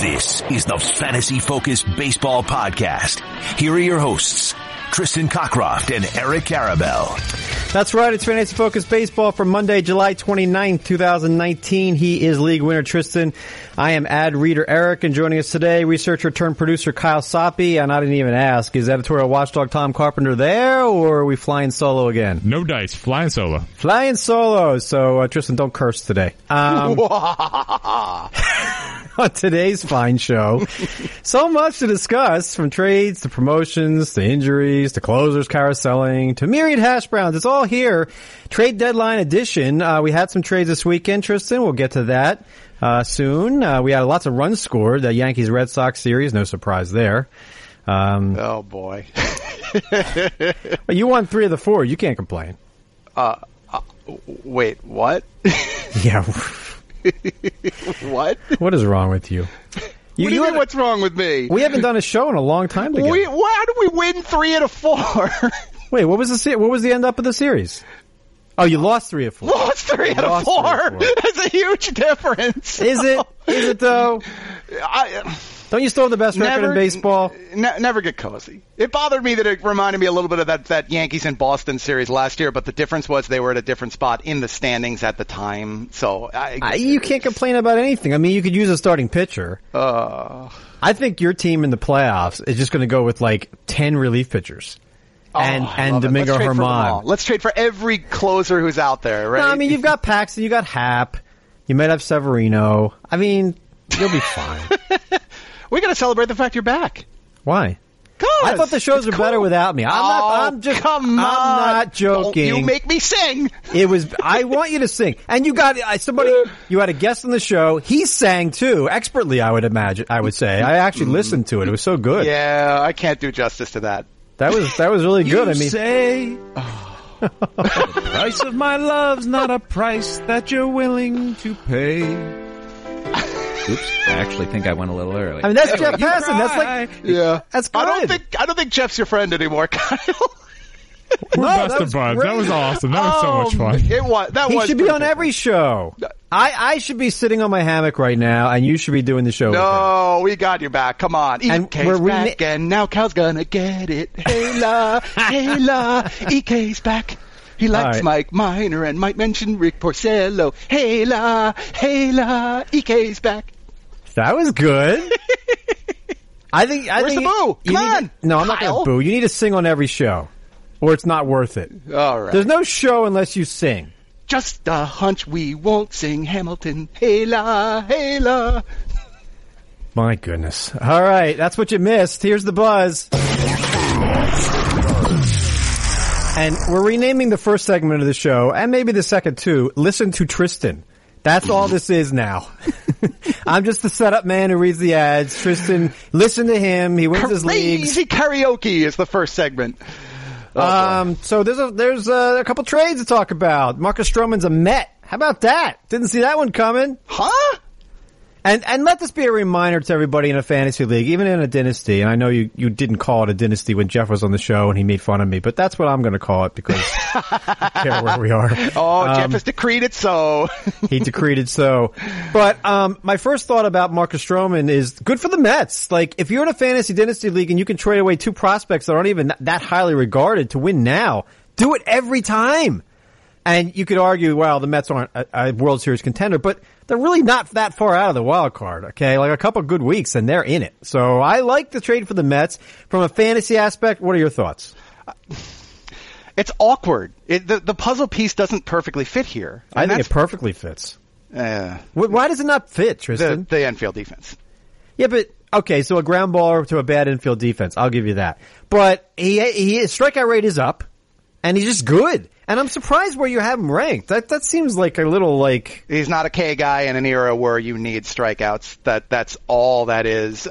This is the Fantasy Focused Baseball Podcast. Here are your hosts, Tristan Cockcroft and Eric Karabell. That's right. It's Fantasy Focus Baseball for Monday, July 29th, 2019. He is league winner Tristan. I am ad reader Eric and joining us today, researcher turned producer Kyle Soppe. And I didn't even ask, is editorial watchdog Tom Carpenter there or are we flying solo again? No dice, flying solo. Flying solo. So uh, Tristan, don't curse today. Um, on today's fine show. so much to discuss from trades to promotions to injuries to closers carouseling to myriad hash browns. It's all here. Trade deadline edition. Uh, we had some trades this weekend, Tristan. We'll get to that. Uh, soon. Uh, we had lots of runs scored. The Yankees Red Sox series, no surprise there. Um, oh boy. you won three of the four. You can't complain. Uh, uh wait, what? yeah. what? What is wrong with you? You, what do you mean, what's wrong with me? We haven't done a show in a long time together. We, how did we win three out of four? Wait, what was the what was the end up of the series? Oh, you lost three of four. Lost three out of four. That's a huge difference. Is it? Is it though? I, don't you still have the best never, record in baseball? N- never get cozy. It bothered me that it reminded me a little bit of that, that Yankees and Boston series last year, but the difference was they were at a different spot in the standings at the time. So I, I, you can't complain about anything. I mean, you could use a starting pitcher. Uh, I think your team in the playoffs is just going to go with like ten relief pitchers. And oh, and Domingo Let's Germán. Let's trade for every closer who's out there, right? No, I mean you've got Paxton, you got Happ, you might have Severino. I mean, you'll be fine. we got to celebrate the fact you're back. Why? I thought the shows were cool. better without me. I'm oh, not. I'm just. Come on. I'm not joking. Don't you make me sing. It was. I want you to sing, and you got somebody. You had a guest on the show. He sang too, expertly. I would imagine. I would say. I actually mm. listened to it. It was so good. Yeah, I can't do justice to that. That was that was really good. I mean, say the price of my love's not a price that you're willing to pay. Oops, I actually think I went a little early. I mean that's Jeff Passan. That's like yeah, that's good. I don't think I don't think Jeff's your friend anymore, Kyle. We're No, best that of was buds. great. That was awesome. That was so much um, fun. It was that he was should be on good. every show. I I should be sitting on my hammock right now, and you should be doing the show. with him. No, we got you back. Come on. And EK's we're rena- back, and now Cal's gonna get it. Hey la, hey la, EK's back. He likes right. Mike Minor and might mention Rick Porcello. Hey la, hey la, EK's back. That was good. I think. I Where's think the boo? you Come need on, to- no, I'm not Kyle. going to boo. You need to sing on every show, or it's not worth it. All right. There's no show unless you sing. Just a hunch we won't sing Hamilton. Hey la, hey la. My goodness. All right, that's what you missed. Here's the buzz. And we're renaming the first segment of the show, and maybe the second too. Listen to Tristan. That's all this is now. I'm just the setup man who reads the ads. Tristan, listen to him. He wins his leagues. Crazy karaoke is the first segment. Oh, Um, so there's a there's a, a couple trades to talk about. Marcus Stroman's a Met. How about that? Didn't see that one coming. Huh? And and let this be a reminder to everybody in a fantasy league, even in a dynasty. And I know you, you didn't call it a dynasty when Jeff was on the show and he made fun of me, but that's what I'm going to call it because I care where we are. Oh, Um, Jeff has decreed it so. he decreed it so. But um, my first thought about Marcus Stroman is good for the Mets. Like if you're in a fantasy dynasty league and you can trade away two prospects that aren't even that highly regarded to win now, do it every time. And you could argue, well, the Mets aren't a, a World Series contender, but they're really not that far out of the wild card. Okay, like a couple good weeks and they're in it. So I like the trade for the Mets from a fantasy aspect. What are your thoughts? It's awkward. It, the the puzzle piece doesn't perfectly fit here. I think it perfectly fits. uh, Wh- Why does it not fit, the Tristan? the infield defense. Yeah, but okay, so a ground ball to a bad infield defense, I'll give you that. But he he his strikeout rate is up, and he's just good. And I'm surprised where you have him ranked. That that seems like a little like He's not a K guy in an era where you need strikeouts. That that's all that is.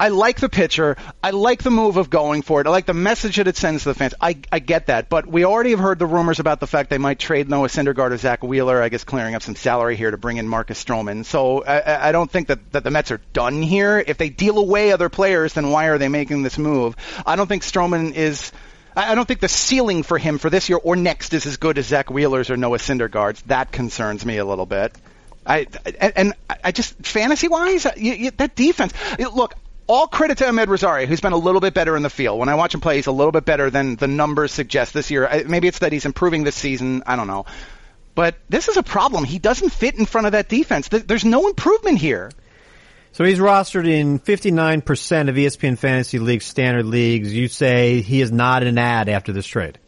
I like the pitcher. I like the move of going for it. I like the message that it sends to the fans. I, I get that, but we already have heard the rumors about the fact they might trade Noah Syndergaard or Zack Wheeler. I guess clearing up some salary here to bring in Marcus Stroman. So I, I don't think that, that the Mets are done here. If they deal away other players, then why are they making this move? I don't think Stroman is. I don't think the ceiling for him for this year or next is as good as Zack Wheeler's or Noah Syndergaard's. That concerns me a little bit. I and I just fantasy wise, uh, that defense. Look, all credit to Amed Rosario, who's been a little bit better in the field. When I watch him play, he's a little bit better than the numbers suggest this year. Maybe it's that he's improving this season. I don't know. But this is a problem. He doesn't fit in front of that defense. There's no improvement here. So he's rostered in 59% of ESPN Fantasy League standard leagues. You say he is not an ad after this trade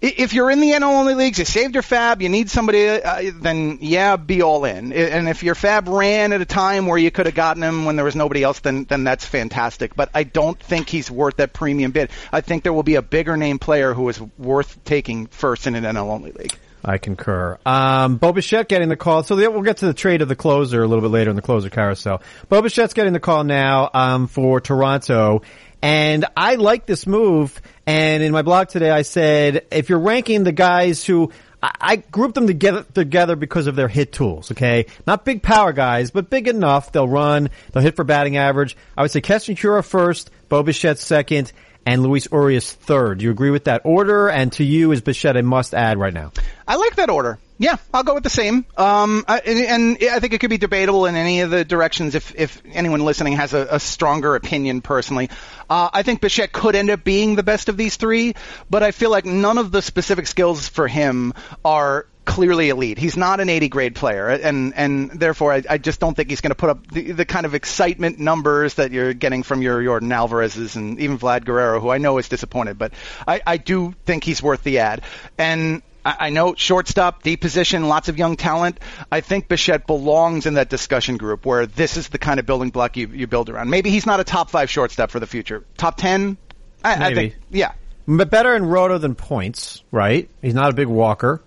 if you're in the NL only leagues, you saved your fab, you need somebody, uh, then yeah, be all in. And if your fab ran at a time where you could have gotten him when there was nobody else, then then that's fantastic. But I don't think he's worth that premium bid. I think there will be a bigger name player who is worth taking first in an NL only league. I concur. Um, getting the call. So we'll get to the trade of the closer a little bit later in the closer carousel. Bo Bichette's getting the call now um, for Toronto. And I like this move. And in my blog today, I said, if you're ranking the guys who, I, grouped them together, together because of their hit tools, okay? Not big power guys, but big enough. They'll run, they'll hit for batting average. I would say Keston Hiura first, Bo Bichette second, and Luis Urias third. Do you agree with that order? And to you, is Bichette a must add right now? I like that order. Yeah, I'll go with the same. Um, I, and, and, I think it could be debatable in any of the directions if, if anyone listening has a, a stronger opinion personally. Uh, I think Bichette could end up being the best of these three, but I feel like none of the specific skills for him are clearly elite. He's not an 80 grade player, and and therefore I, I just don't think he's going to put up the, the kind of excitement numbers that you're getting from your Yordan Alvarez's and even Vlad Guerrero, who I know is disappointed, but I, I do think he's worth the ad. And I know shortstop, deep position, lots of young talent. I think Bichette belongs in that discussion group where this is the kind of building block you, you build around. Maybe he's not a top five shortstop for the future. Top ten? I, I think, yeah. But better in roto than points, right? He's not a big walker.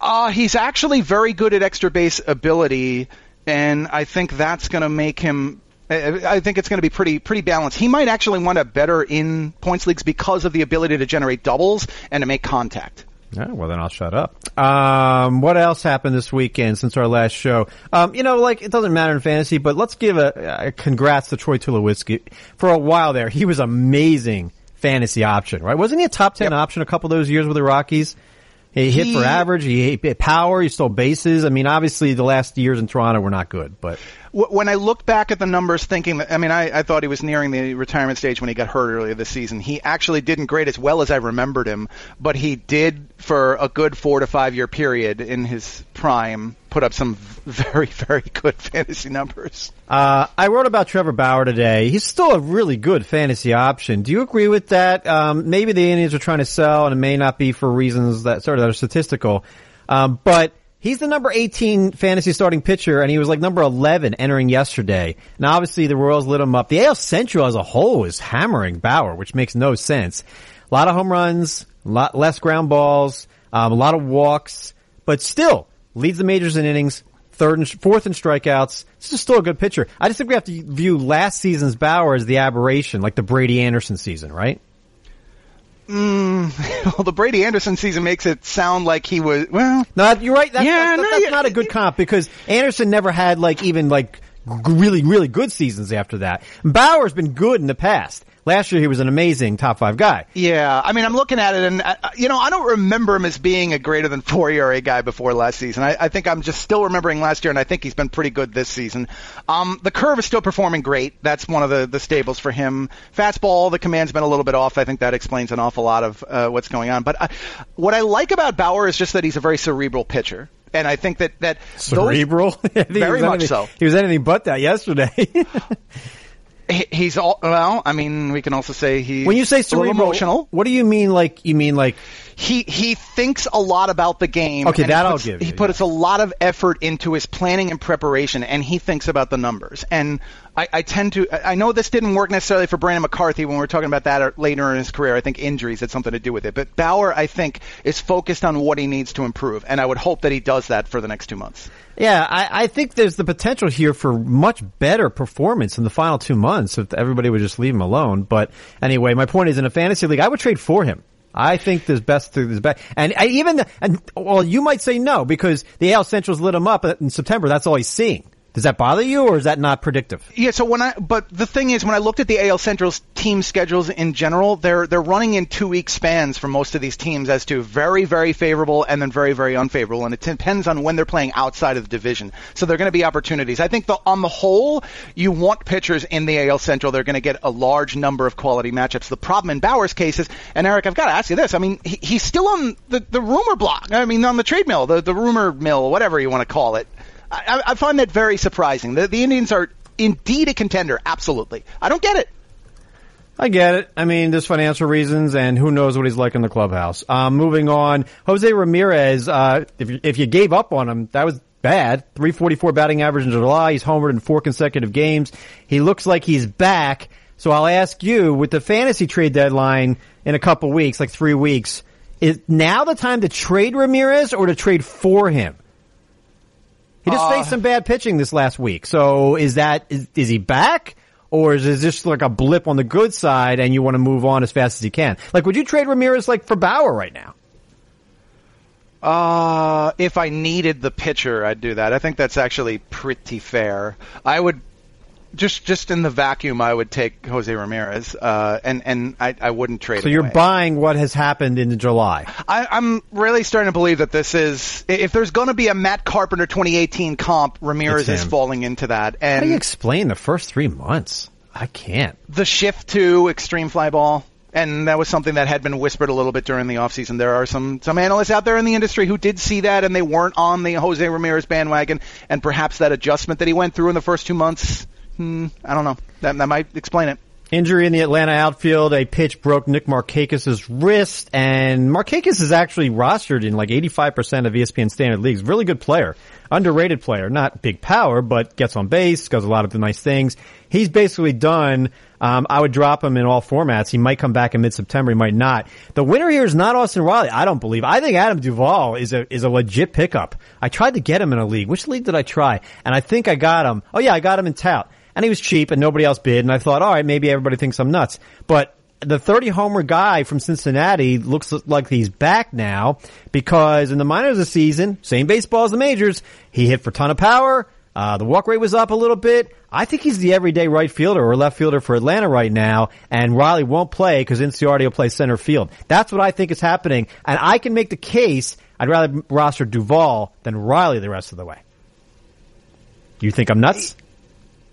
Uh, he's actually very good at extra base ability, and I think that's going to make him I think it's going to be pretty pretty balanced. He might actually want up better in points leagues because of the ability to generate doubles and to make contact. Yeah, well then I'll shut up. Um, what else happened this weekend since our last show? Um, you know, like it doesn't matter in fantasy, but let's give a, a congrats to Troy Tulowitzki. For a while there, he was an amazing fantasy option, right? Wasn't he a top ten yep. option a couple of those years with the Rockies? He, he hit for average. He hit power. He stole bases. I mean, obviously the last years in Toronto were not good, but when I look back at the numbers, thinking that I mean, I, I thought he was nearing the retirement stage when he got hurt earlier this season. He actually didn't grade as well as I remembered him, but he did for a good four to five year period in his prime put up some very very good fantasy numbers. Uh, I wrote about Trevor Bauer today. He's still a really good fantasy option. Do you agree with that? Um, maybe the Indians are trying to sell, and it may not be for reasons that sort of that are statistical, um, but He's the number 18 fantasy starting pitcher, and he was like number 11 entering yesterday. Now, obviously, the Royals lit him up. The AL Central as a whole is hammering Bauer, which makes no sense. A lot of home runs, a lot less ground balls, um, a lot of walks, but still leads the majors in innings, third and fourth in strikeouts. This is still a good pitcher. I just think we have to view last season's Bauer as the aberration, like the Brady Anderson season, right? Mm, well, the Brady Anderson season makes it sound like he was. Well, no, you're right. That's, yeah, that's, no, that's not a good comp because Anderson never had like even like really really good seasons after that. Bauer's been good in the past. Last year he was an amazing top five guy. Yeah, I mean I'm looking at it and uh, you know I don't remember him as being a greater than four ERA guy before last season. I, I, think I'm just still remembering last year and I think he's been pretty good this season. Um, the curve is still performing great. That's one of the the stables for him. Fastball, the command's been a little bit off. I think that explains an awful lot of uh, what's going on. But I, uh, what I like about Bauer is just that he's a very cerebral pitcher and I think that that cerebral, those, very much anything, so. He was anything but that yesterday. he's all well. I mean, we can also say he when you say cerebral, emotional. What do you mean? Like you mean like he he thinks a lot about the game. Okay, he that I'll puts- give He you, puts a lot of effort into his planning and preparation, and he thinks about the numbers. And I, I tend to. I know this didn't work necessarily for Brandon McCarthy when we were talking about that later in his career. I think injuries had something to do with it. But Bauer, I think, is focused on what he needs to improve, and I would hope that he does that for the next two months. Yeah, I, I think there's the potential here for much better performance in the final two months if everybody would just leave him alone. But anyway, my point is in a fantasy league, I would trade for him. I think there's best through this best. And I, even, the, and well, you might say no because the AL Central's lit him up in September. That's all he's seeing. Does that bother you or is that not predictive? Yeah, so when I but the thing is when I looked at the AL Central's team schedules in general, they're they're running in two week spans for most of these teams as to very very favorable and then very very unfavorable and it depends on when they're playing outside of the division. So there're going to be opportunities. I think the, on the whole, you want pitchers in the AL Central. They're going to get a large number of quality matchups. The problem in Bauer's case is, and Eric, I've got to ask you this. I mean, he, he's still on the the rumor block. I mean, on the trade mill, the the rumor mill, whatever you want to call it. I, I find that very surprising. The, the Indians are indeed a contender, absolutely. I don't get it. I get it. I mean, there's financial reasons, and who knows what he's like in the clubhouse. Um, moving on, Jose Ramirez. Uh, if you, if you gave up on him, that was bad. 344 batting average in July. He's homered in four consecutive games. He looks like he's back. So I'll ask you, with the fantasy trade deadline in a couple weeks, like three weeks, is now the time to trade Ramirez or to trade for him? He just faced some bad pitching this last week. So is that is, is he back? Or is it just like a blip on the good side and you want to move on as fast as you can? Like, would you trade Ramirez like for Bauer right now? Uh, if I needed the pitcher, I'd do that. I think that's actually pretty fair. I would just just in the vacuum, I would take Jose Ramirez, uh, and and I, I wouldn't trade. So you're away. buying what has happened in July. I, I'm really starting to believe that this is if there's going to be a Matt Carpenter 2018 comp, Ramirez is falling into that, And How do you explain the first three months? I can't. the shift to extreme fly ball. And that was something that had been whispered a little bit during the offseason. There are some, some analysts out there in the industry who did see that and they weren't on the Jose Ramirez bandwagon. And perhaps that adjustment that he went through in the first two months, hmm, I don't know. That, that might explain it. Injury in the Atlanta outfield. A pitch broke Nick Markakis' wrist, and Markakis is actually rostered in like 85% of ESPN standard leagues. Really good player. Underrated player. Not big power, but gets on base, does a lot of the nice things. He's basically done. Um, I would drop him in all formats. He might come back in mid-September. He might not. The winner here is not Austin Riley. I don't believe. I think Adam Duvall is a is a legit pickup. I tried to get him in a league. Which league did I try? And I think I got him. Oh yeah, I got him in tout. And he was cheap and nobody else bid. And I thought, all right, maybe everybody thinks I'm nuts. But the 30 homer guy from Cincinnati looks like he's back now because in the minors this season, same baseball as the majors, he hit for ton of power. Uh, the walk rate was up a little bit. I think he's the everyday right fielder or left fielder for Atlanta right now, and Riley won't play because Inciarte will play center field. That's what I think is happening, and I can make the case I'd rather roster Duvall than Riley the rest of the way. You think I'm nuts?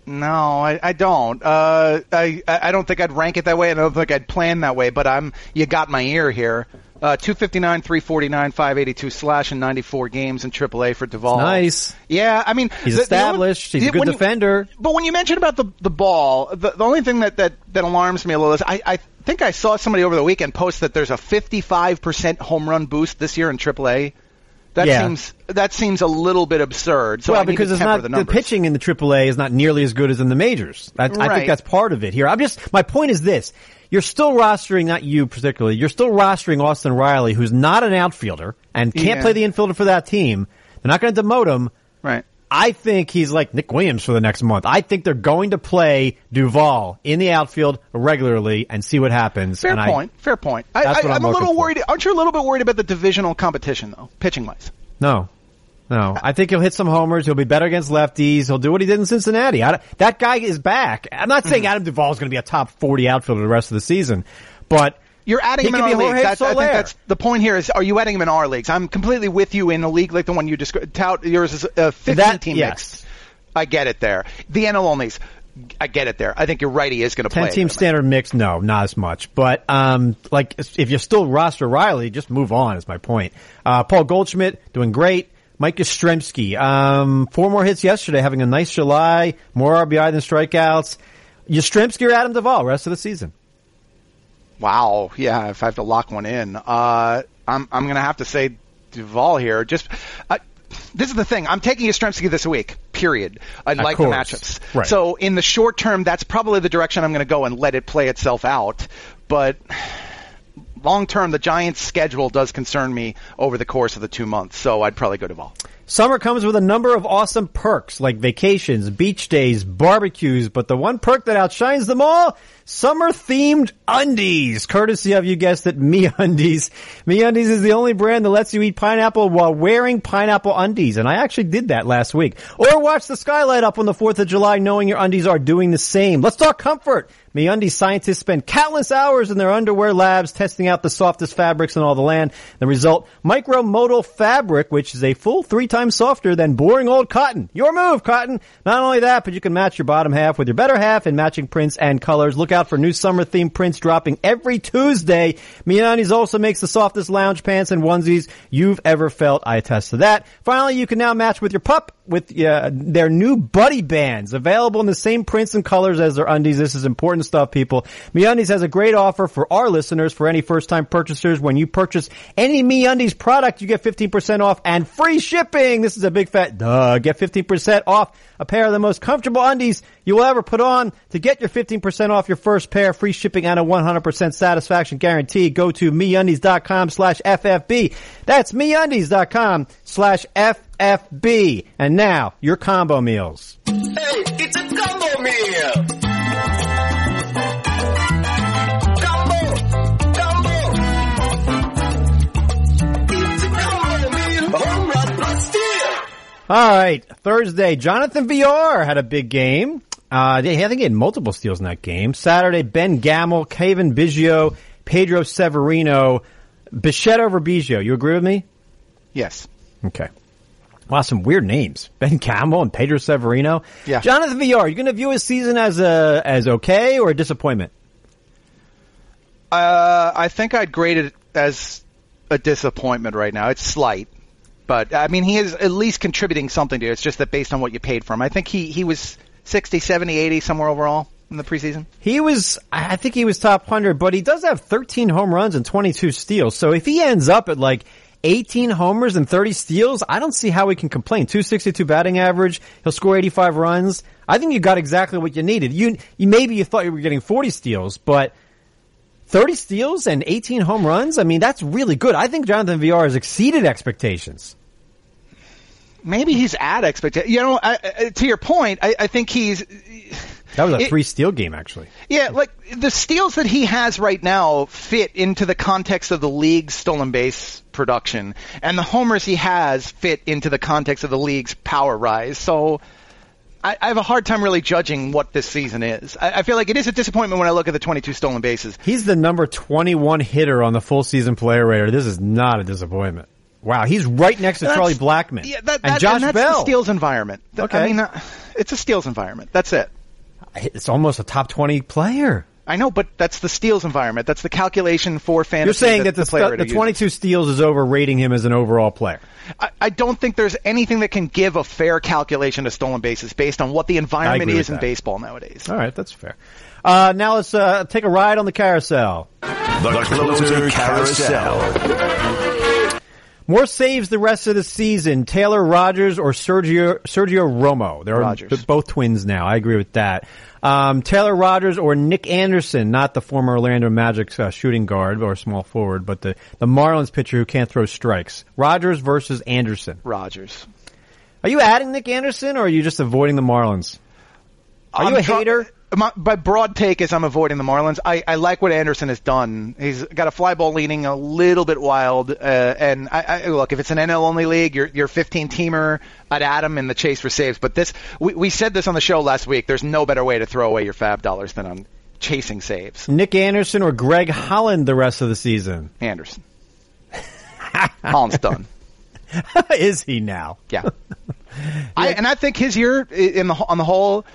No, I, I don't. Uh, I I don't think I'd rank it that way. I don't think I'd plan that way. But I'm you got my ear here. Uh, 259, 349, 582 slash in 94 games in AAA for Duvall. nice. Yeah, I mean He's the- the only- established. He's a good when you- defender. but when you mentioned about the the ball, the, the only thing that, that that alarms me a little is I I think I saw somebody over the weekend post that there's a 55% home run boost this year in AAA. That Yeah. seems that seems a little bit absurd. So well, need because it's not the, the, pitching in the AAA is not nearly as good as in the majors. I, I think that's part of it here. I'm just my point is this: you're still rostering, not you particularly, you're still rostering Austin Riley, who's not an outfielder and can't Yeah. play the infielder for that team. They're not going to demote him. Right. I think he's like Nick Williams for the next month. I think they're going to play Duvall in the outfield regularly and see what happens. Fair and I- point. fair point. I, I, I'm, I'm a little for. worried. Aren't you a little bit worried about the divisional competition though, pitching wise? No. No, I think he'll hit some homers. He'll be better against lefties. He'll do what he did in Cincinnati. I, that guy is back. I'm not saying mm-hmm. Adam Duvall is going to be a top 40 outfielder the rest of the season, but You're adding He him in our leagues. That's, I think that's the point here. Is are you adding him in our leagues? I'm completely with you in a league like the one you described. Tout yours is a 15 That- team yes. mix. I get it there. The NL onlys. I get it there. I think you're right. He is going to play. 10 team standard mix, no, not as much. But, um, like, if you're still roster Riley, just move on is my point. Uh, Paul Goldschmidt doing great. Mike Yastrzemski, um, four more hits yesterday, having a nice July, more RBI than strikeouts. Yastrzemski or Adam Duvall rest of the season. Wow. Yeah. If I have to lock one in, uh, I'm I'm going to have to say Duvall here. Just uh, this is the thing. I'm taking Yastrzemski this a week. Period. I like the matchups. Right. So in the short term, that's probably the direction I'm going to go and let it play itself out. But long term, the Giants' schedule does concern me over the course of the two months. So I'd probably go Duvall. Summer comes with a number of awesome perks like vacations, beach days, barbecues, but the one perk that outshines them all, summer themed undies, courtesy of you guessed it, Me Undies. Me Undies is the only brand that lets you eat pineapple while wearing pineapple undies, and I actually did that last week. Or watch the skylight up on the 4th of July knowing your undies are doing the same. Let's talk comfort. Me scientists spend countless hours in their underwear labs testing out the softest fabrics in all the land. The result, micromodal fabric, which is a full three times softer than boring old cotton. Your move, cotton. Not only that, but you can match your bottom half with your better half in matching prints and colors. Look out for new summer themed prints dropping every Tuesday. MeUndies also makes the softest lounge pants and onesies you've ever felt. I attest to that. Finally, you can now match with your pup with uh, their new buddy bands available in the same prints and colors as their undies. This is important stuff, people. MeUndies has a great offer for our listeners for any first time purchasers. When you purchase any MeUndies product, you get 15% off and free shipping. This is a big fat duh. Get 15% off a pair of the most comfortable undies you will ever put on. To get your 15% off your first pair, free shipping and a 100% satisfaction guarantee, go to MeUndies.com slash FFB. That's MeUndies.com slash FFB. And now, your combo meals. Hey, it's a combo meal! Combo! Combo! It's a combo meal! Home run plus steal! All right, Thursday, Jonathan Villar had a big game. Uh, they- I think he had multiple steals in that game. Saturday, Ben Gamel, Cavan Biggio, Pedro Severino, Bichette over Biggio. You agree with me? Yes. Okay. Wow, some weird names. Ben Gamel and Pedro Severino. Yeah. Jonathan Villar, you going to view his season as a as okay or a disappointment? Uh, I think I'd grade it as a disappointment right now. It's slight, but I mean, he is at least contributing something to it. It's just that based on what you paid for him, I think he, he was 60, 70, 80 somewhere overall in the preseason. He was, I think he was top 100, but he does have 13 home runs and 22 steals. So if he ends up at like 18 homers and 30 steals, I don't see how he can complain. 262 batting average. He'll score 85 runs. I think you got exactly what you needed. You, you maybe you thought you were getting 40 steals, but 30 steals and 18 home runs? I mean, that's really good. I think Jonathan Villar has exceeded expectations. Maybe he's at expectation. You know, I, I, to your point, I, I think he's That was a It- three steal game, actually. Yeah, like the steals that he has right now fit into the context of the league's stolen base production, and the homers he has fit into the context of the league's power rise. So I, I have a hard time really judging what this season is. I, I feel like it is a disappointment when I look at the 22 stolen bases. He's the number 21 hitter on the full season player rater. This is not a disappointment. Wow, he's right next to That's- Charlie Blackmon Yeah, that, and that- Josh and that's Bell. the steals environment. Th- Okay. I mean, uh, it's a steals environment. That's it. It's almost a top 20 player. I know, but that's the steals environment. That's the calculation for fantasy. You're saying that, the, player stu- the rater uses. 22 steals is overrating him as an overall player. I, I don't think there's anything that can give a fair calculation of stolen bases based on what the environment is in that. baseball nowadays. All right, that's fair. Uh, now let's uh, take a ride on the carousel. The Closer Carousel. More saves the rest of the season, Taylor Rogers or Sergio Sergio Romo. They're Rogers. both twins now. I agree with that. Um, Taylor Rogers or Nick Anderson, not the former Orlando Magic uh, shooting guard or small forward, but the the Marlins pitcher who can't throw strikes. Rogers versus Anderson. Rogers. Are you adding Nick Anderson or are you just avoiding the Marlins? Are you a try- hater? My, my broad take is I'm avoiding the Marlins. I, I like what Anderson has done. He's got a fly ball leaning a little bit wild. Uh, and I, I, look, if it's an NL only league, you're, you're 15 teamer. I'd add him in the chase for saves. But this, we, we said this on the show last week. There's no better way to throw away your fab dollars than on chasing saves. Nick Anderson or Greg Holland the rest of the season? Anderson. Holland's done. Is he now? Yeah. I, and I think his year in the on the whole,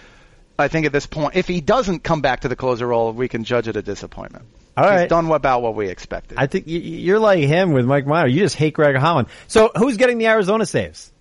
I think at this point, if he doesn't come back to the closer role, we can judge it a disappointment. All He's right. done about what we expected. I think you're like him with Mike Minor. You just hate Greg Holland. So who's getting the Arizona saves?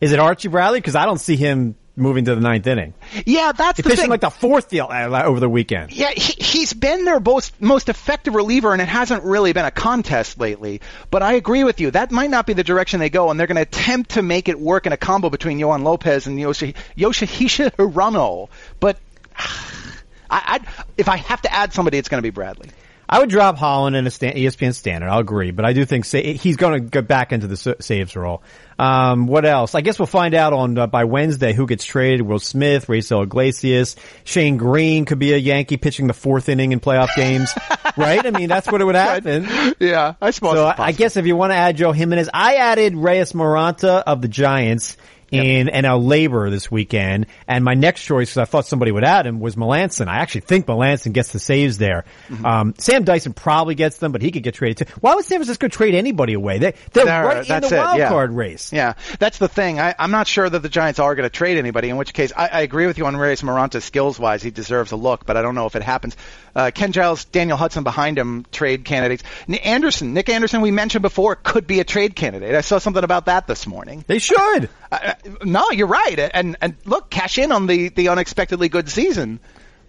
Is it Archie Bradley? Because I don't see him moving to the ninth inning. Yeah, that's He the thing. like the fourth deal uh, over the weekend. Yeah, he, he's been their most most effective reliever, and it hasn't really been a contest lately. But I agree with you. That might not be the direction they go, and they're going to attempt to make it work in a combo between Yoan Lopez and Yoshi, Yoshihisa Hirano. But I, I, if I have to add somebody, it's going to be Bradley. I would drop Holland in a sta- E ESPN standard. I'll agree, but I do think sa- he's going to go back into the sa- saves role. Um, what else? I guess we'll find out on uh, by Wednesday who gets traded. Will Smith, Raisel Iglesias, Shane Greene could be a Yankee pitching the fourth inning in playoff games, right? I mean, that's what it would happen. Yeah, I suppose. So I, I guess if you want to add Joe Jimenez, I added Reyes Moronta of the Giants in NL Labor this weekend, and my next choice, because I thought somebody would add him, was Melancon. I actually think Melancon gets the saves there. Mm-hmm. Um, Sam Dyson probably gets them, but he could get traded too. Why would San Francisco trade anybody away? They, they're There, right in that's the it, wild yeah. card race. Yeah, that's the thing. I, I'm not sure that the Giants are going to trade anybody. In which case, I, I agree with you on Reyes Moronta skills wise. He deserves a look, but I don't know if it happens. Uh, Ken Giles, Daniel Hudson behind him, trade candidates. Nick Anderson, Nick Anderson, we mentioned before, could be a trade candidate. I saw something about that this morning. They should. Uh, no, you're right. And and look, cash in on the the unexpectedly good season.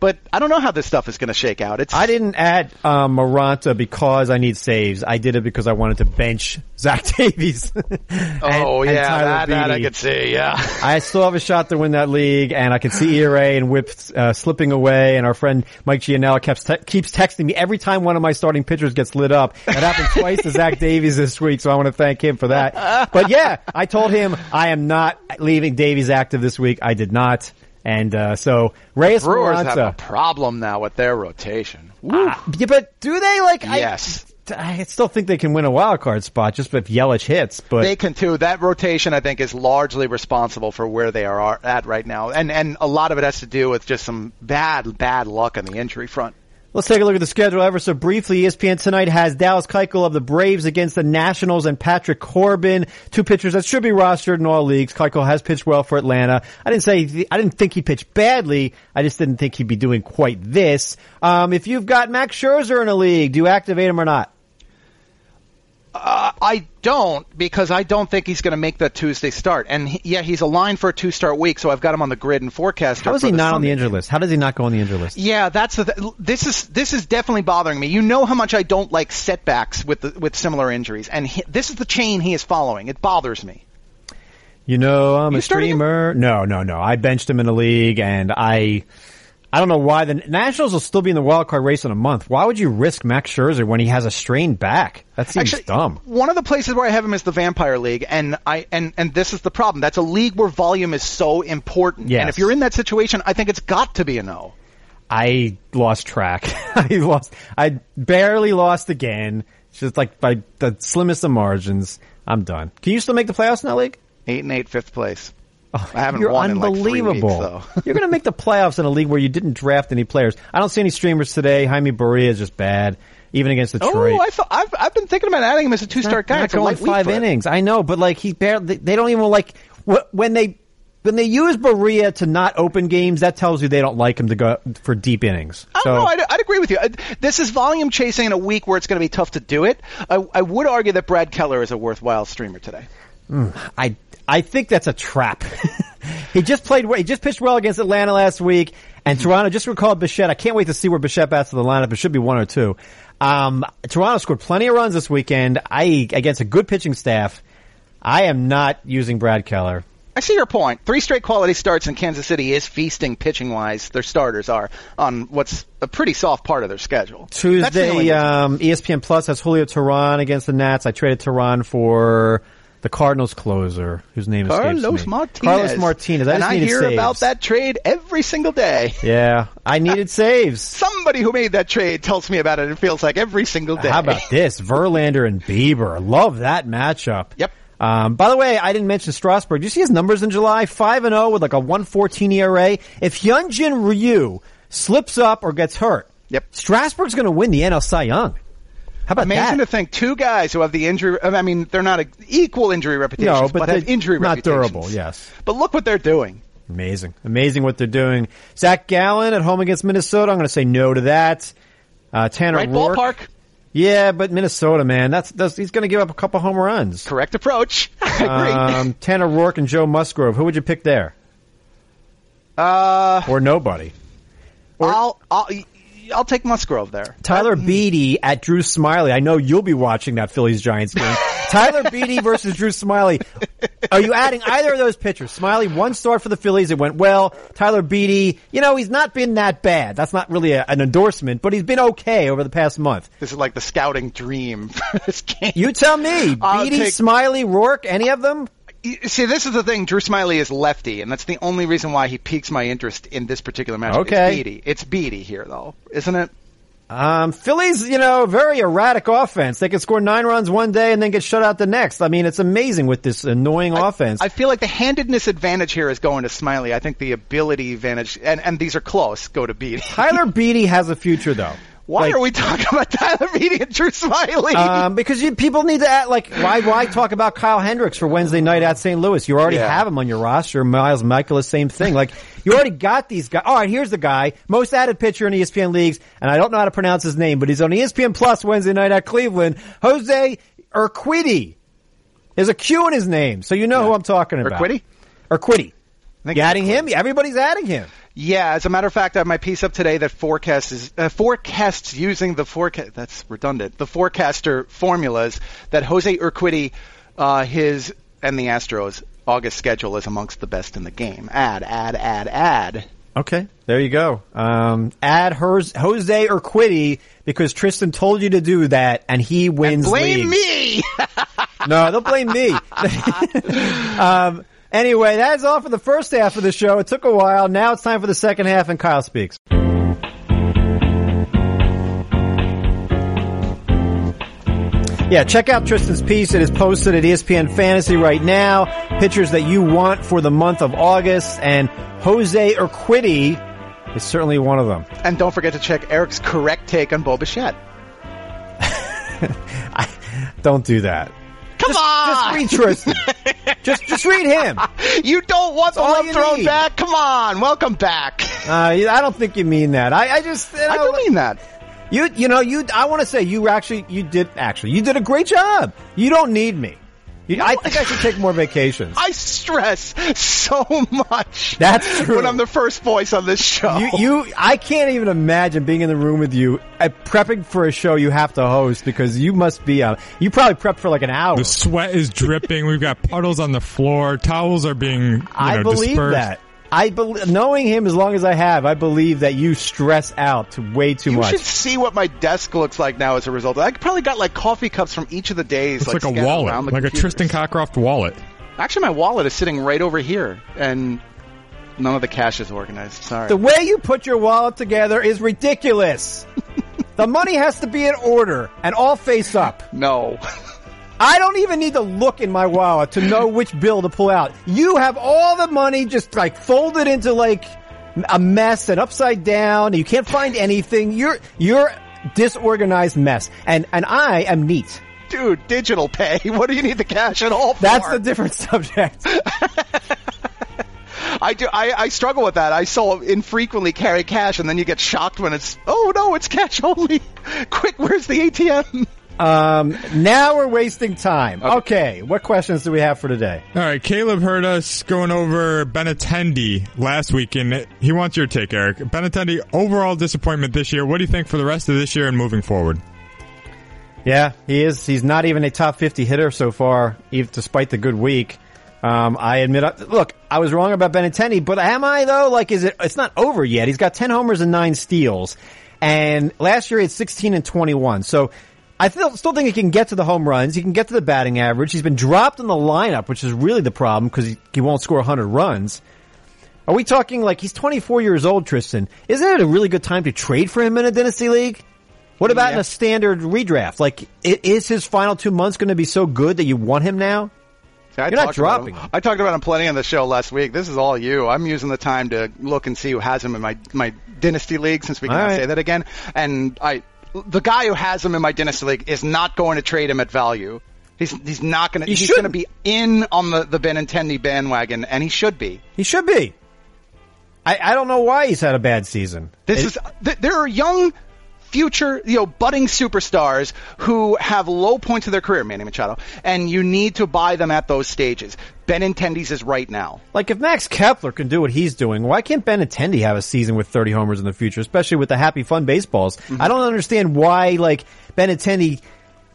But I don't know how this stuff is going to shake out. It's I didn't add um, Moronta because I need saves. I did it because I wanted to bench Zach Davies. And- Oh yeah, that, that I could see. Yeah. I still have a shot to win that league, and I can see ERA and Whip uh, slipping away. And our friend Mike Gianella keeps te- keeps texting me every time one of my starting pitchers gets lit up. That happened twice to Zach Davies this week, so I want to thank him for that. But yeah, I told him I am not leaving Davies active this week. I did not, and uh, so Reyes Brewers have a problem now with their rotation. Uh, yeah, but do they like? Yes. I, I still think they can win a wild card spot just if Yelich hits, but They can too. That rotation, I think, is largely responsible for where they are at right now, and and a lot of it has to do with just some bad bad luck on the injury front. Let's take a look at the schedule ever so briefly. ESPN tonight has Dallas Keuchel of the Braves against the Nationals and Patrick Corbin, two pitchers that should be rostered in all leagues. Keuchel has pitched well for Atlanta. I didn't say I didn't think he pitched badly. I just didn't think he'd be doing quite this. Um, if you've got Max Scherzer in a league, do you activate him or not? Uh, I don't because I don't think he's going to make that Tuesday start. And he, yeah, he's aligned for a two start week, so I've got him on the grid and forecast. How is he the not on the Sunday. injured list? How does he not go on the injured list? Yeah, that's the. Th- this is this is definitely bothering me. You know how much I don't like setbacks with the, with similar injuries, and he, this is the chain he is following. It bothers me. You know, I'm You a starting him? streamer. No, no, no. I benched him in a league, and I, I don't know why the Nationals will still be in the wild card race in a month. Why would you risk Max Scherzer when he has a strained back? That seems Actually, dumb. One of the places where I have him is the Vampire League, and I and and this is the problem. That's a league where volume is so important. Yes. And if you're in that situation, I think it's got to be a no. I lost track. I lost. I barely lost again. Just like by the slimmest of margins. I'm done. Can you still make the playoffs in that league? Eight and eight, fifth place. I haven't You're won in like unbelievable. weeks, though. You're going to make the playoffs in a league where you didn't draft any players. I don't see any streamers today. Jaime Barria is just bad, even against Detroit. Oh, I thought I've I've been thinking about adding him as a two start guy. Not going five innings. I know, but like he barely. They don't even like when they when they use Barria to not open games. That tells you they don't like him to go for deep innings. I don't know. I'd, I'd agree with you. Uh, This is volume chasing in a week where it's going to be tough to do it. I, I would argue that Brad Keller is a worthwhile streamer today. I I think that's a trap. he just played. He just pitched well against Atlanta last week, and Toronto just recalled Bichette. I can't wait to see where Bichette bats to the lineup. It should be one or two. Um, Toronto scored plenty of runs this weekend. I against a good pitching staff. I am not using Brad Keller. I see your point. Three straight quality starts in Kansas City is feasting pitching wise. Their starters are on what's a pretty soft part of their schedule. That's the Tuesday, um, ESPN Plus has Julio Teheran against the Nats. I traded Teheran for the Cardinals closer, whose name is Carlos. Martinez. Carlos Martinez. I and I hear saves. about that trade every single day. Yeah, I needed saves. Somebody who made that trade tells me about it. It feels like every single day. How about this? Verlander and Bieber. Love that matchup. Yep. Um, by the way, I didn't mention Strasburg. Do you see his numbers in July? 5 and 0 with like a 114 ERA. If Hyunjin Ryu slips up or gets hurt, Yep. Strasburg's going to win the NL Cy Young. How about Amazing that? to think two guys who have the injury. I mean, they're not a, equal injury reputations, No, but have injury not reputations. durable, yes. But look what they're doing. Amazing. Amazing what they're doing. Zac Gallen at home against Minnesota. I'm going to say no to that. Uh, Tanner Right Roark. ballpark, Yeah, but Minnesota, man, that's, that's he's going to give up a couple home runs. correct approach. I agree. Um, Tanner Roark and Joe Musgrove. Who would you pick there? Uh, or nobody. I'll, I'll, I'll take Musgrove there. Tyler Beede at Drew Smyly. I know you'll be watching that Phillies Giants game. Tyler Beede versus Drew Smyly. Are you adding either of those pitchers? Smyly, one start for the Phillies. It went well. Tyler Beede, you know, he's not been that bad. That's not really a, an endorsement, but he's been okay over the past month. This is like the scouting dream for this game. You tell me. I'll Beede, take- Smyly, Roark, any of them? See, this is the thing. Drew Smyly is lefty, and that's the only reason why he piques my interest in this particular match. Okay. It's Beede. It's Beede here, though, isn't it? Um, Phillies, you know, very erratic offense. They can score nine runs one day and then get shut out the next. I mean, it's amazing with this annoying offense. I feel like the handedness advantage here is going to Smyly. I think the ability advantage, and, and these are close, go to Beede. Tyler Beede has a future though. Why Like, are we talking about Tyler Beede and Drew Smyly? Um, because you, people need to act like why why talk about Kyle Hendricks for Wednesday night at St. Louis? You already Yeah. have him on your roster. Miles Mikolas, same thing. Like you already got these guys. All right, here's the guy, most added pitcher in ESPN leagues, and I don't know how to pronounce his name, but he's on ESPN Plus Wednesday night at Cleveland. Jose Urquidy. There's a Q in his name, so you know who I'm talking about. Urquidy? Urquidy. You adding him? Everybody's adding him. Yeah, as a matter of fact, I have my piece up today that forecast is uh, forecasts using the forecast. That's redundant. The forecaster formulas that Jose Urquidy, uh, his and the Astros August schedule is amongst the best in the game. Add, add, add, add. Okay, there you go. Um, add hers, Jose Urquidy because Tristan told you to do that, and he wins. Blame leagues. me. No, don't blame me. um, anyway, that's all for the first half of the show. It took a while. Now it's time for the second half, and Kyle speaks. Yeah, check out Tristan's piece. It is posted at ESPN Fantasy right now. Pitchers that you want for the month of August, and Jose Urquidy is certainly one of them. and don't forget to check Eric's correct take on Bo Bichette. I, don't do that. Come Just on, Just read Tristan. just, just read him. you don't want the all love thrown need. back. Come on, welcome back. Uh, I don't think you mean that. I, I just, you I know, do mean that. You, you know, you. I want to say you actually, you did actually, you did a great job. You don't need me. You, I think I should take more vacations. I stress so much. That's true. When I'm the first voice on this show. You, you, I can't even imagine being in the room with you, uh, prepping for a show you have to host because you must be. Uh, you probably prepped for like an hour. The sweat is dripping. We've got puddles on the floor. Towels are being, you I know, believe dispersed. that. I bel knowing him as long as I have, I believe that you stress out way too You much. You should see what my desk looks like now as a result. I probably got like coffee cups from each of the days. It's like, a wallet, around the like a. Tristan Cockcroft wallet. Actually, my wallet is sitting right over here, and none of the cash is organized. Sorry. The way you put your wallet together is ridiculous. the money has to be in order and all face up. no. I don't even need to look in my wallet to know which bill to pull out. You have all the money just like folded into like a mess and upside down. And you can't find anything. You're you're disorganized mess. And and I am neat. Dude, digital pay. What do you need the cash at all for? That's the different subject. I do. I, I struggle with that. I so infrequently carry cash, and then you get shocked when it's oh no, it's cash only. Quick, where's the ATM? Um, now we're wasting time. Okay, what questions do we have for today? All right, Caleb heard us going over Benintendi last week, and he wants your take, Eric. Benintendi, overall disappointment this year. What do you think for the rest of this year and moving forward? Yeah, he is. He's not even a top 50 hitter so far, even despite the good week. Um, I admit, look, I was wrong about Benintendi, but am I though? Like, is it, it's not over yet. He's got 10 homers and 9 steals. And last year he had 16 and 21. So I still, still think he can get to the home runs. He can get to the batting average. He's been dropped in the lineup, which is really the problem because he, he won't score 100 runs. Are we talking like he's 24 years old, Tristan? Isn't it a really good time to trade for him in a dynasty league? What about in a standard redraft? Like, i- is his final two months going to be so good that you want him now? See, I You're not about dropping. I talked about him plenty on the show last week. This is all you. I'm using the time to look and see who has him in my my dynasty league, since we can right. say that again. And I, the guy who has him in my dynasty league is not going to trade him at value. He's he's not going to. He He's going to be in on the the Benintendi bandwagon, and he should be. He should be. I, I don't know why he's had a bad season. This It- is th- there are young future, you know, budding superstars who have low points of their career, Manny Machado, and you need to buy them at those stages. Benintendi's is right now. Like if Max Kepler can do what he's doing, why can't Benintendi have a season with 30 homers in the future, especially with the happy fun baseballs? Mm-hmm. I don't understand why like Benintendi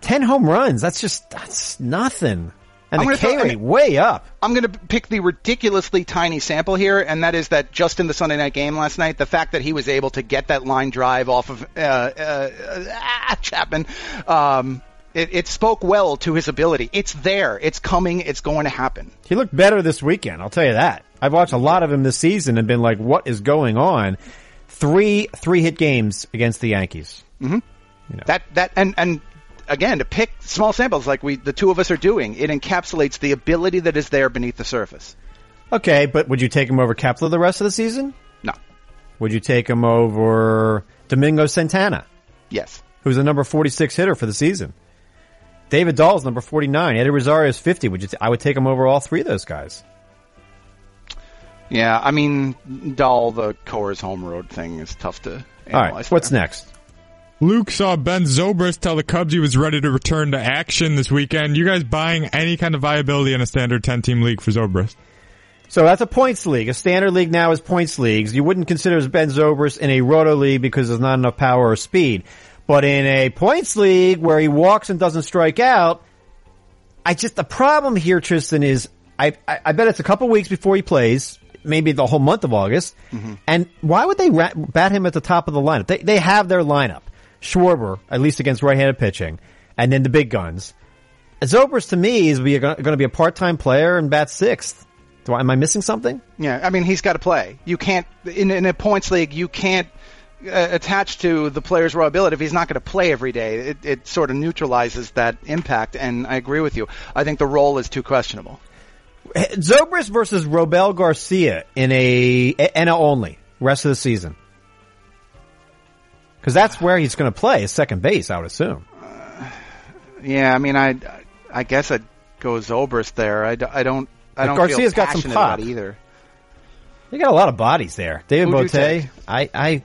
10 home runs. That's just that's nothing. And I'm the K rate way up. I'm going to pick the ridiculously tiny sample here, and that is that just in the Sunday night game last night, the fact that he was able to get that line drive off of uh, uh, uh, Chapman, um, it, it spoke well to his ability. It's there. It's coming. It's going to happen. He looked better this weekend, I'll tell you that. I've watched a lot of him this season and been like, what is going on? Three three hit games against the Yankees. That that and and again to pick small samples like we the two of us are doing, it encapsulates the ability that is there beneath the surface. Okay, but would you take him over Kepler the rest of the season? No. Would you take him over Domingo Santana, Yes. who's the number 46 hitter for the season? David Dahl's number 49. Eddie Rosario's 50. Would you t- I would take him over all three of those guys. Yeah. I mean, Dahl the Coors home road thing is tough to All analyze. right, what's there. next? Luke saw Ben Zobrist tell the Cubs he was ready to return to action this weekend. You guys buying any kind of viability in a standard 10 team league for Zobrist? So that's a points league. A standard league now is points leagues. You wouldn't consider Ben Zobrist in a roto league because there's not enough power or speed. But in a points league where he walks and doesn't strike out, I just the problem here, Tristan, is I I, I bet it's a couple weeks before he plays, maybe the whole month of August. Mm-hmm. And why would they ra- bat him at the top of the lineup? They they have their lineup, Schwarber at least against right-handed pitching, and then the big guns. Zobrist to me is going to be a part-time player and bat sixth. Do I, am I missing something? Yeah, I mean he's got to play. You can't in, in a points league. You can't uh, attach to the player's raw ability if he's not going to play every day. It, it sort of neutralizes that impact. And I agree with you. I think the role is too questionable. Zobrist versus Robel Garcia in a NL only rest of the season. Because that's where he's going to play, is second base, I would assume. Uh, yeah, I mean I I guess I'd go Zobrist there. I, I don't I don't Garcia's got some pop. either. You got a lot of bodies there. David Who'd. I, I,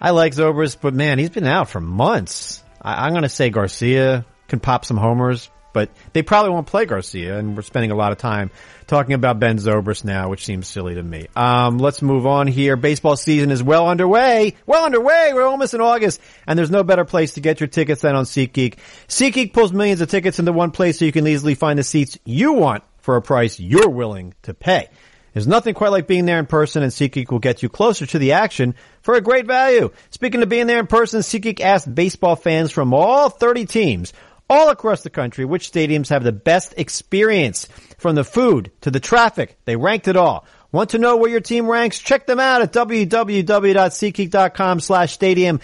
I like Zobrist, but man, he's been out for months. I, I'm going to say Garcia can pop some homers, but they probably won't play Garcia, and we're spending a lot of time talking about Ben Zobrist now, which seems silly to me. Um, let's move on here. Baseball season is well underway. Well underway. We're almost in August, and there's no better place to get your tickets than on SeatGeek. SeatGeek pulls millions of tickets into one place so you can easily find the seats you want for a price you're willing to pay. There's nothing quite like being there in person, and SeatGeek will get you closer to the action for a great value. Speaking of being there in person, SeatGeek asked baseball fans from all 30 teams all across the country which stadiums have the best experience. From the food to the traffic, they ranked it all. Want to know where your team ranks? Check them out at www.seatgeek.com slash stadium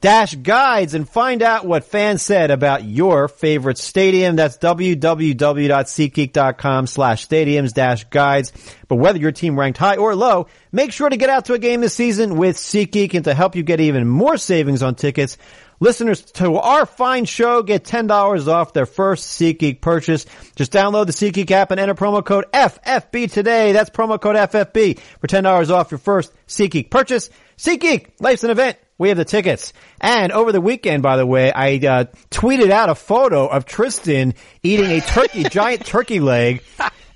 dash guides and find out what fans said about your favorite stadium. That's www.seatgeek.com slash stadiums dash guides. But whether your team ranked high or low, make sure to get out to a game this season with SeatGeek and to help you get even more savings on tickets. Listeners to our fine show get $10 off their first SeatGeek purchase. Just download the SeatGeek app and enter promo code FFB today. That's promo code FFB for $10 off your first SeatGeek purchase. SeatGeek, life's an event. We have the tickets. And over the weekend, by the way, I uh, tweeted out a photo of Tristan eating a turkey, giant turkey leg.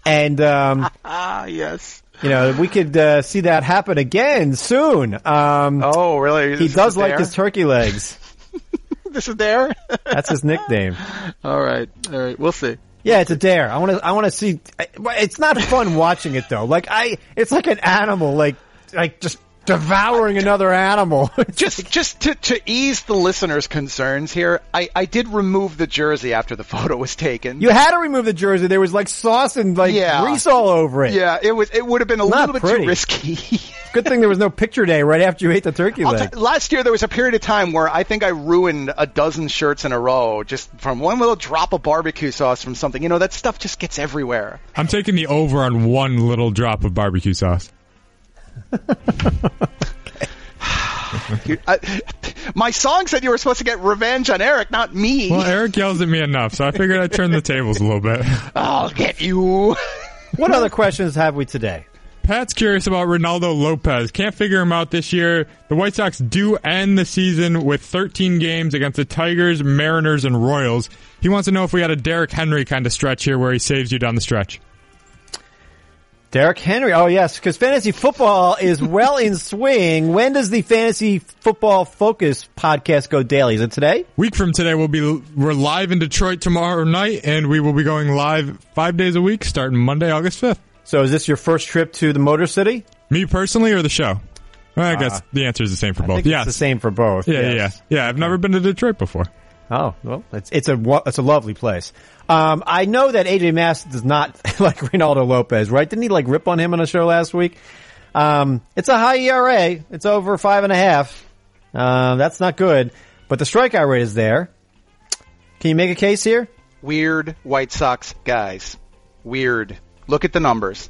And, um, Ah, yes. you know, we could uh, see that happen again soon. Um, Oh, really? he does like his turkey legs. This is there. That's his nickname. all right, all right. We'll see. Yeah, it's a dare. I want to. I want to see. It's not fun watching it though. Like I, it's like an animal, like like just devouring another animal. Just, just to, to ease the listeners' concerns here, I, I did remove the jersey after the photo was taken. you had to remove the jersey. There was like sauce and like Yeah. grease all over it. yeah, it was. It would have been a Not little bit pretty. too risky. Good thing there was no picture day right after you ate the turkey leg. t- last year there was a period of time where I think I ruined a dozen shirts in a row just from one little drop of barbecue sauce from something. You know that stuff just gets everywhere. I'm taking the over on one little drop of barbecue sauce. You- I, my song said you were supposed to get revenge on Eric, not me. Well, Eric yells at me enough, so I figured I'd turn the tables a little bit. I'll get you. what other questions have we today? Pat's curious about Reynaldo Lopez. Can't figure him out this year. The White Sox do end the season with 13 games against the Tigers, Mariners, and Royals. He wants to know if we had a Derrick Henry kind of stretch here where he saves you down the stretch. Derrick Henry. Oh yes, because fantasy football is well in swing. When does the fantasy football focus podcast go daily? Is it today? Week from today, we'll be we're live in Detroit tomorrow night, and we will be going live five days a week starting Monday, August 5th. So is this your first trip to the Motor City? Me personally, or the show? Well, I guess ah. the answer is the same for I both. Yeah, the same for both. Yeah, yes. yeah, yeah. I've never been to Detroit before. Oh well, it's it's a it's a lovely place. Um, I know that AJ Mass does not like Reynaldo Lopez, right? Didn't he like rip on him on a show last week? Um, it's a high ERA. It's over five and a half. Uh, that's not good, but the strikeout rate is there. Can you make a case here? Weird White Sox guys. Weird. Look at the numbers.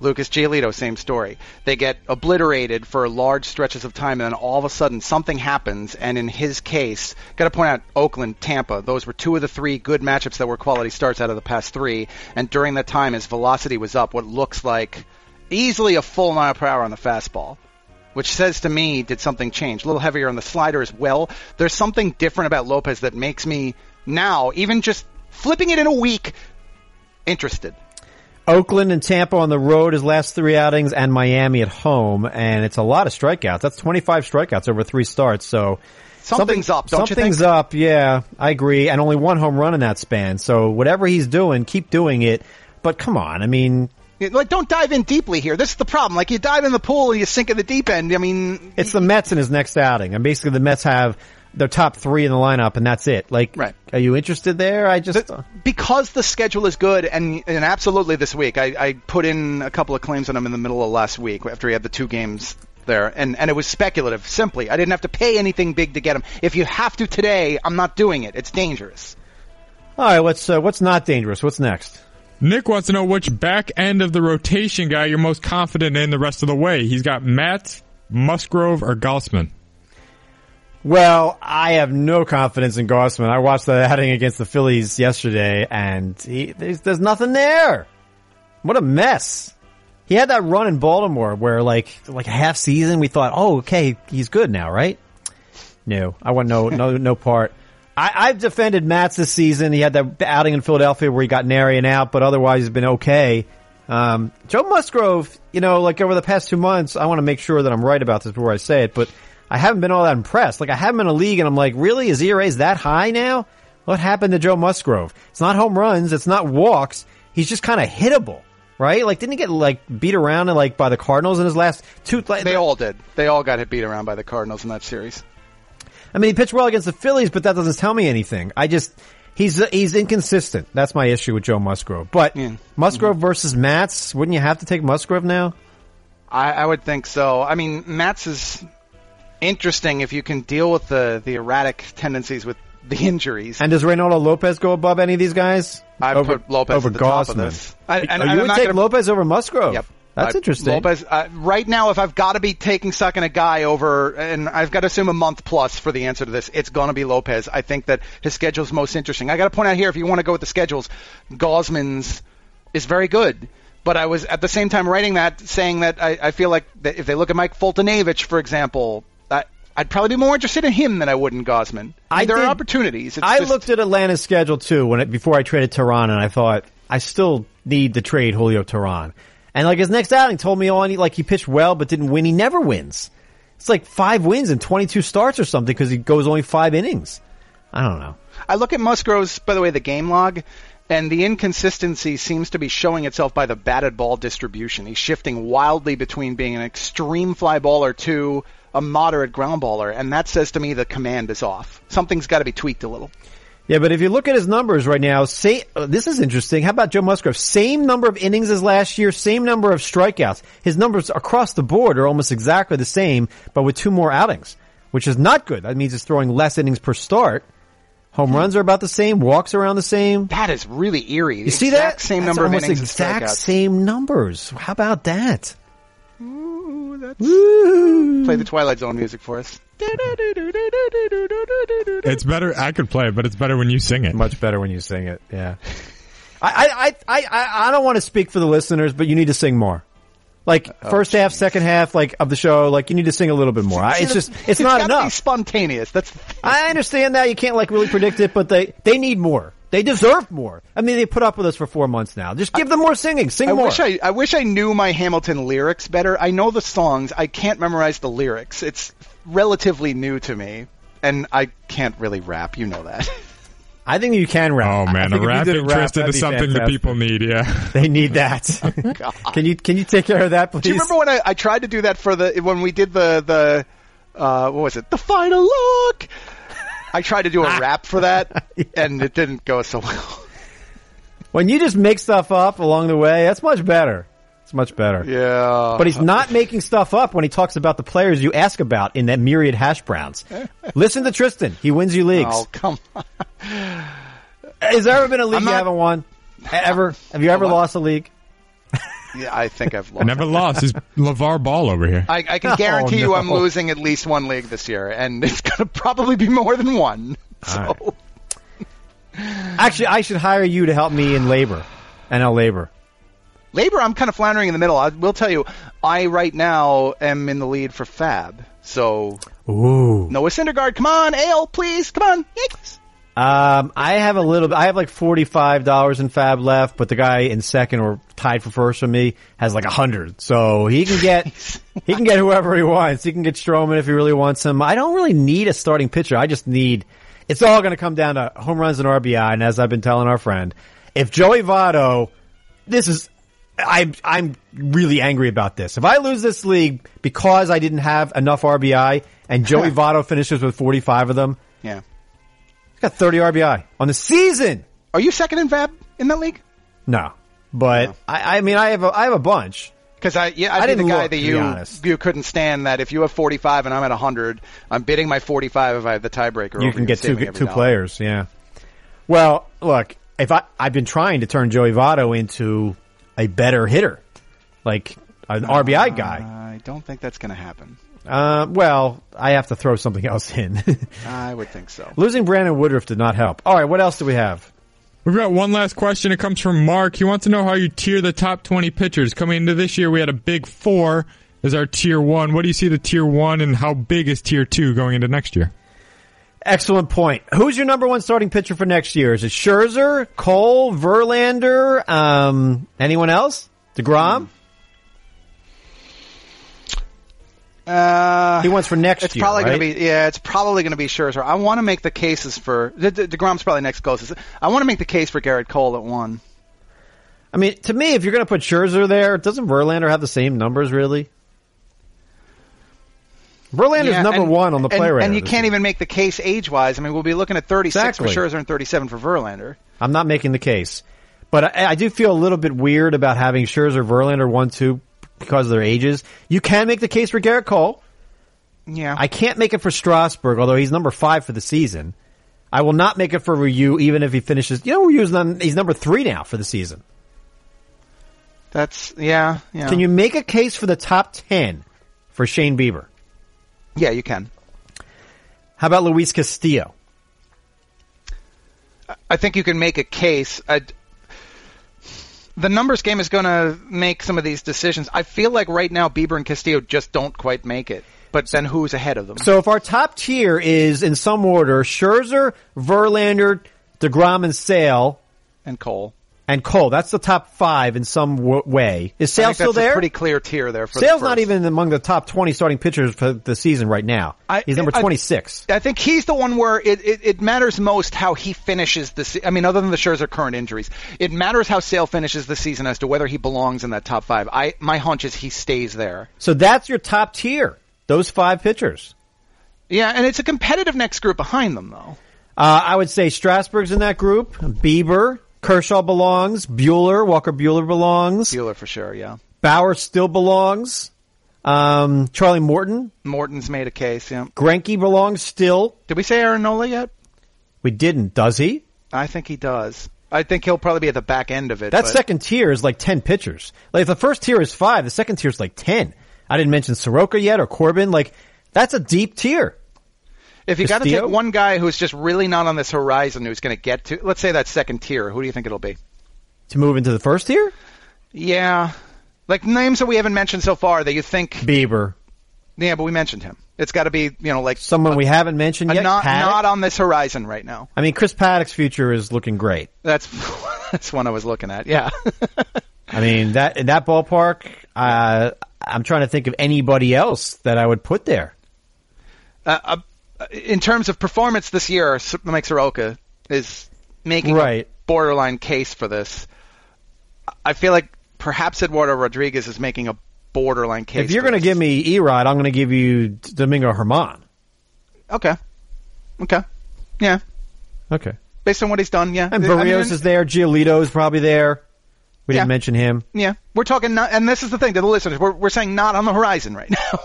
Lucas Giolito, same story. They get obliterated for large stretches of time, and then all of a sudden something happens. And in his case, got to point out Oakland, Tampa. Those were two of the three good matchups that were quality starts out of the past three. And during that time, his velocity was up. What looks like easily a full mile per hour on the fastball which says to me, did something change? A little heavier on the slider as well. There's something different about Lopez that makes me now, even just flipping it in a week, interested. Oakland and Tampa on the road his last three outings, and Miami at home, and it's a lot of strikeouts. That's 25 strikeouts over three starts. So Something's up, don't you something's up. Yeah, I agree. And only one home run in that span. So whatever he's doing, keep doing it. But come on, I mean, Like, don't dive in deeply here. This is the problem. Like, you dive in the pool and you sink in the deep end. I mean, it's the Mets in his next outing, and basically the Mets have their top three in the lineup, and that's it. Like, Right. are you interested there? I just the- because the schedule is good, and and absolutely this week, I, I put in a couple of claims on him in the middle of last week after he had the two games there, and and it was speculative. Simply, I didn't have to pay anything big to get him. If you have to today, I'm not doing it. It's dangerous. all right. What's uh, what's not dangerous? What's next? Nick wants to know which back end of the rotation guy you're most confident in the rest of the way. He's got Matz, Musgrove, or Gausman. Well, I have no confidence in Gausman. I watched that outing against the Phillies yesterday, and he, there's, there's nothing there. What a mess. He had that run in Baltimore where, like, like a half season, we thought, oh, okay, he's good now, right? No, I want no, no, no part. I, I've defended Matz this season. He had that outing in Philadelphia where he got nary and out, but otherwise he's been okay. Um, Joe Musgrove, you know, like over the past two months, I want to make sure that I'm right about this before I say it, but I haven't been all that impressed. Like I have him in a league and I'm like, really? His ERA is that high now? What happened to Joe Musgrove? It's not home runs. It's not walks. He's just kind of hittable, right? Like didn't he get like beat around and like by the Cardinals in his last two? Like, They all did. They all got hit beat around by the Cardinals in that series. I mean, he pitched well against the Phillies, but that doesn't tell me anything. I just he's he's inconsistent. That's my issue with Joe Musgrove. But Yeah. Musgrove mm-hmm. versus Matz, wouldn't you have to take Musgrove now? I, I would think so. I mean, Matz is interesting if you can deal with the the erratic tendencies with the injuries. And does Reynaldo Lopez go above any of these guys? I over, put Lopez over at the top of this. I- and- oh, you I'm would take gonna- Lopez over Musgrove. Yep. That's I- interesting. Lopez, uh, right now, if I've got to be taking sucking a guy over, and I've got to assume a month plus for the answer to this, it's going to be Lopez. I think that his schedule's most interesting. I got to point out here, if you want to go with the schedules, Gausman's is very good. But I was at the same time writing that, saying that I, I feel like that if they look at Mike Foltynewicz, for example, I, I'd probably be more interested in him than I would in Gausman. I there did- are opportunities. It's I just- looked at Atlanta's schedule too when it, before I traded Teheran, and I thought I still need to trade Julio Teheran. And like his next outing told me on, he like he pitched well but didn't win. He never wins. It's like five wins and twenty two starts or something because he goes only five innings. I don't know. I look at Musgrove's, by the way, the game log, and the inconsistency seems to be showing itself by the batted ball distribution. He's shifting wildly between being an extreme fly baller to a moderate ground baller, and that says to me the command is off. Something's got to be tweaked a little. Yeah, but if you look at his numbers right now, say uh, this is interesting. How about Joe Musgrove? Same number of innings as last year, same number of strikeouts. His numbers across the board are almost exactly the same, but with two more outings, which is not good. That means he's throwing less innings per start. Home runs are about the same, walks around the same. That is really eerie. You see exact that? Same That's number of innings exact same numbers. How about that? Ooh, that's- Woo. Play the Twilight Zone music for us. It's better. I could play it, but it's better when you sing it. Much better when you sing it. Yeah. I, I, I, I, I don't want to speak for the listeners, but you need to sing more. Like oh, first half, second half, like of the show, like you need to sing a little bit more. I, it's just, it's not gotta Be enough. spontaneous. That's I understand that you can't like really predict it, but they they need more. They deserve more. I mean, they put up with us for four months now. Just give them more singing. Sing I more. wish I, I wish I knew my Hamilton lyrics better. I know the songs. I can't memorize the lyrics. It's relatively new to me, and I can't really rap. You know that. I think you can rap. Oh man, think a if you rap, Tristan that'd is something that people need. Yeah. They need that. can you can you take care of that, please? Do you remember when I, I tried to do that for the when we did the the uh, what was it? The final look. I tried to do a ah. rap for that, and it didn't go so well. When you just make stuff up along the way, that's much better. It's much better. Yeah, But he's not making stuff up when he talks about the players you ask about in that myriad hash browns. Listen to Tristan. He wins you leagues. Oh come on! Has there ever been a league I'm you haven't won? Ever? Have you ever lost a league? Yeah, I think I've I never lost. Is LaVar Ball over here. I, I can oh, guarantee you I'm losing at least one league this year, and it's going to probably be more than one. So right. Actually, I should hire you to help me in LABR, NL LABR. LABR, I'm kind of floundering in the middle. I will tell you, I right now am in the lead for FAAB. So Ooh. Noah Syndergaard, come on, Ale, please, come on, Yankees. Um, I have a little bit. I have like forty-five dollars in FAAB left, but the guy in second or tied for first for me has like a hundred. So he can get he can get whoever he wants. He can get Stroman if he really wants him. I don't really need a starting pitcher. I just need. It's all going to come down to home runs and RBI. And as I've been telling our friend, if Joey Votto, this is. I'm I'm really angry about this. If I lose this league because I didn't have enough RBI and Joey Votto finishes with 45 of them, Yeah. He's got 30 RBI on the season. Are you second in FAAB in that league? No, but I, I mean, I have a, I have a bunch. Because I, yeah, I'd I be the didn't guy look, that you you couldn't stand that if you have 45 and I'm at 100, I'm bidding my 45 if I have the tiebreaker. You over can you, get two two dollar. players. Yeah. Well, look, if I I've been trying to turn Joey Votto into a better hitter, like an RBI guy. I don't think that's going to happen. Uh, well, I have to throw something else in. I would think so. Losing Brandon Woodruff did not help. All right, what else do we have? We've got one last question. It comes from Mark. He wants to know how you tier the top 20 pitchers. Coming into this year, we had a big four as our tier one. What do you see the tier one and how big is tier two going into next year? Excellent point. Who's your number one starting pitcher for next year? Is it Scherzer, Cole, Verlander, um, anyone else? Degrom? Uh, He wants for next It's year. probably right? to be yeah. It's probably going to be Scherzer. I want to make the cases for De- De- Degrom's probably next closest. I want to make the case for Garrett Cole at one. I mean, to me, if you're going to put Scherzer there, doesn't Verlander have the same numbers, really? Verlander's Yeah, number and- one on the play and, and you can't year. even make the case age wise. I mean, we'll be looking at 36 Exactly. for Scherzer and 37 for Verlander. I'm not making the case. But I, I do feel a little bit weird about having Scherzer, Verlander, 1 2 because of their ages. You can make the case for Garrett Cole. Yeah, I can't make it for Strasburg, although he's number five for the season. I will not make it for Ryu, even if he finishes. You know, Ryu's num- he's number three now for the season. that's yeah, yeah. Can you make a case for the top ten for Shane Bieber? Yeah, you can. How about Luis Castillo? I think you can make a case. i the numbers game is going to make some of these decisions. I feel like right now Bieber and Castillo just don't quite make it. But then who's ahead of them? So if our top tier is in some order Scherzer, Verlander, Degrom, and Sale, and Cole. And Cole, that's the top five in some w- way. Is I Sale think still that's a there? pretty clear tier there. For the Sale's not even among the top twenty starting pitchers for the season right now. I- he's number I- twenty six. I think he's the one where it, it, it matters most how he finishes the. Se- I mean, other than the Scherzer current injuries, it matters how Sale finishes the season as to whether he belongs in that top five. I my hunch is he stays there. So that's your top tier. Those five pitchers. Yeah, and it's a competitive next group behind them though. Uh, I would say Strasburg's in that group. Bieber, Kershaw belongs. Buehler, Walker Buehler belongs. Buehler for sure. Yeah, Bauer still belongs. Um, Charlie Morton, Morton's made a case. Yeah. Greinke belongs still. Did we say Aaron Nola yet? We didn't, does he? I think he does. I think he'll probably be at the back end of it. That but- second tier is like ten pitchers. Like if the first tier is five, the second tier is like ten. I didn't mention Soroka yet or Corbin. Like that's a deep tier. If you got to take one guy who's just really not on this horizon, who's going to get to, let's say that second tier, who do you think it'll be? To move into the first tier, Yeah, Like names that we haven't mentioned so far that you think, Bieber. yeah, but we mentioned him. It's got to be, you know, like Someone we haven't mentioned yet. not Paddack? not on this horizon right now. I mean, Chris Paddack's future is looking great. That's that's one I was looking at. Yeah. I mean, that in that ballpark, uh, I'm trying to think of anybody else that I would put there. uh, uh, in terms of performance this year, Mike Soroka is making Right. a borderline case for this. I feel like perhaps Eduardo Rodriguez is making a borderline case. If you're going to give me Erod, I'm going to give you Domingo German. okay, okay, yeah, Okay. based on what he's done, yeah. And I mean, Berrios is there. Giolito is probably there. We Yeah. didn't mention him. Yeah, we're talking not, and this is the thing to the listeners. We're we're saying not on the horizon right now.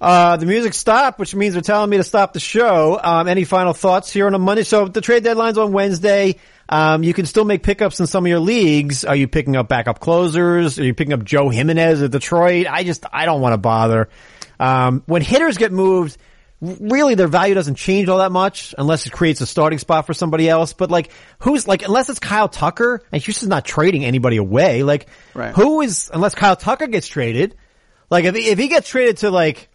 Uh, the music stopped, which means they're telling me to stop the show. Um, any final thoughts here on a Monday? So the trade deadline's on Wednesday. Um, you can still make pickups in some of your leagues. Are you picking up backup closers? Are you picking up Joe Jimenez of Detroit? I just, I don't want to bother. Um, when hitters get moved, really their value doesn't change all that much unless it creates a starting spot for somebody else. But like, who's like, unless it's Kyle Tucker and Houston's not trading anybody away, like, Right. who is, unless Kyle Tucker gets traded, like if he, if he gets traded to like,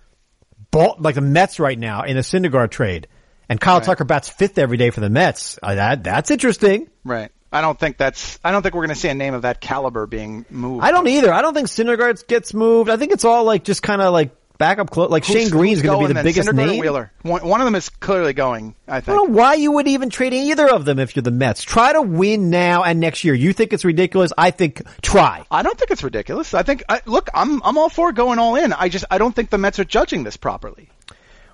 Ball, like the Mets right now in the Syndergaard trade, and Kyle Tucker bats fifth every day for the Mets. Uh, that that's interesting. right. I don't think that's. I don't think we're going to see a name of that caliber being moved. I don't either. I don't think Syndergaard gets moved. I think it's all like just kind of like backup. Clo- like Who's- Shane Greene's going to be the biggest Syndergaard name. Wheeler. One, one of them is clearly going. I I don't know why you would even trade either of them if you're the Mets. Try to win now and next year. You think it's ridiculous? I think try. I don't think it's ridiculous. I think I, look, I'm I'm all for going all in. I just I don't think the Mets are judging this properly.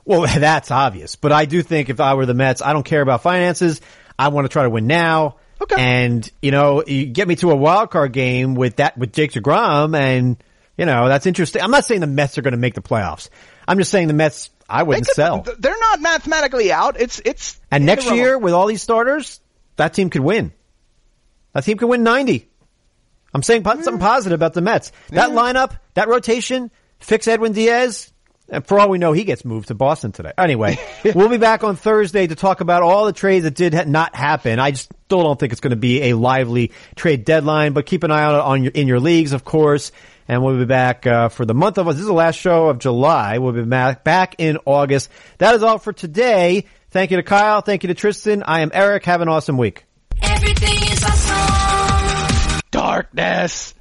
Well, that's obvious. But I do think if I were the Mets, I don't care about finances. I want to try to win now. Okay. And, you know, you get me to a wild card game with that, with Jake DeGrom and, you know, that's interesting. I'm not saying the Mets are going to make the playoffs. I'm just saying the Mets, I wouldn't could- sell. They're not mathematically out. It's it's And next year with all these starters, that team could win. That team could win 90. I'm saying po- something mm. positive about the Mets. That lineup, that rotation, fix Edwin Diaz. And for all we know, he gets moved to Boston today. Anyway, we'll be back on Thursday to talk about all the trades that did ha- not happen. I just still don't think it's going to be a lively trade deadline, but keep an eye on it on your, in your leagues, of course. And we'll be back uh, for the month of us. this is the last show of July. We'll be back back in August. That is all for today. Thank you to Kyle. Thank you to Tristan. I am Eric. Have an awesome week. Everything is awesome. darkness.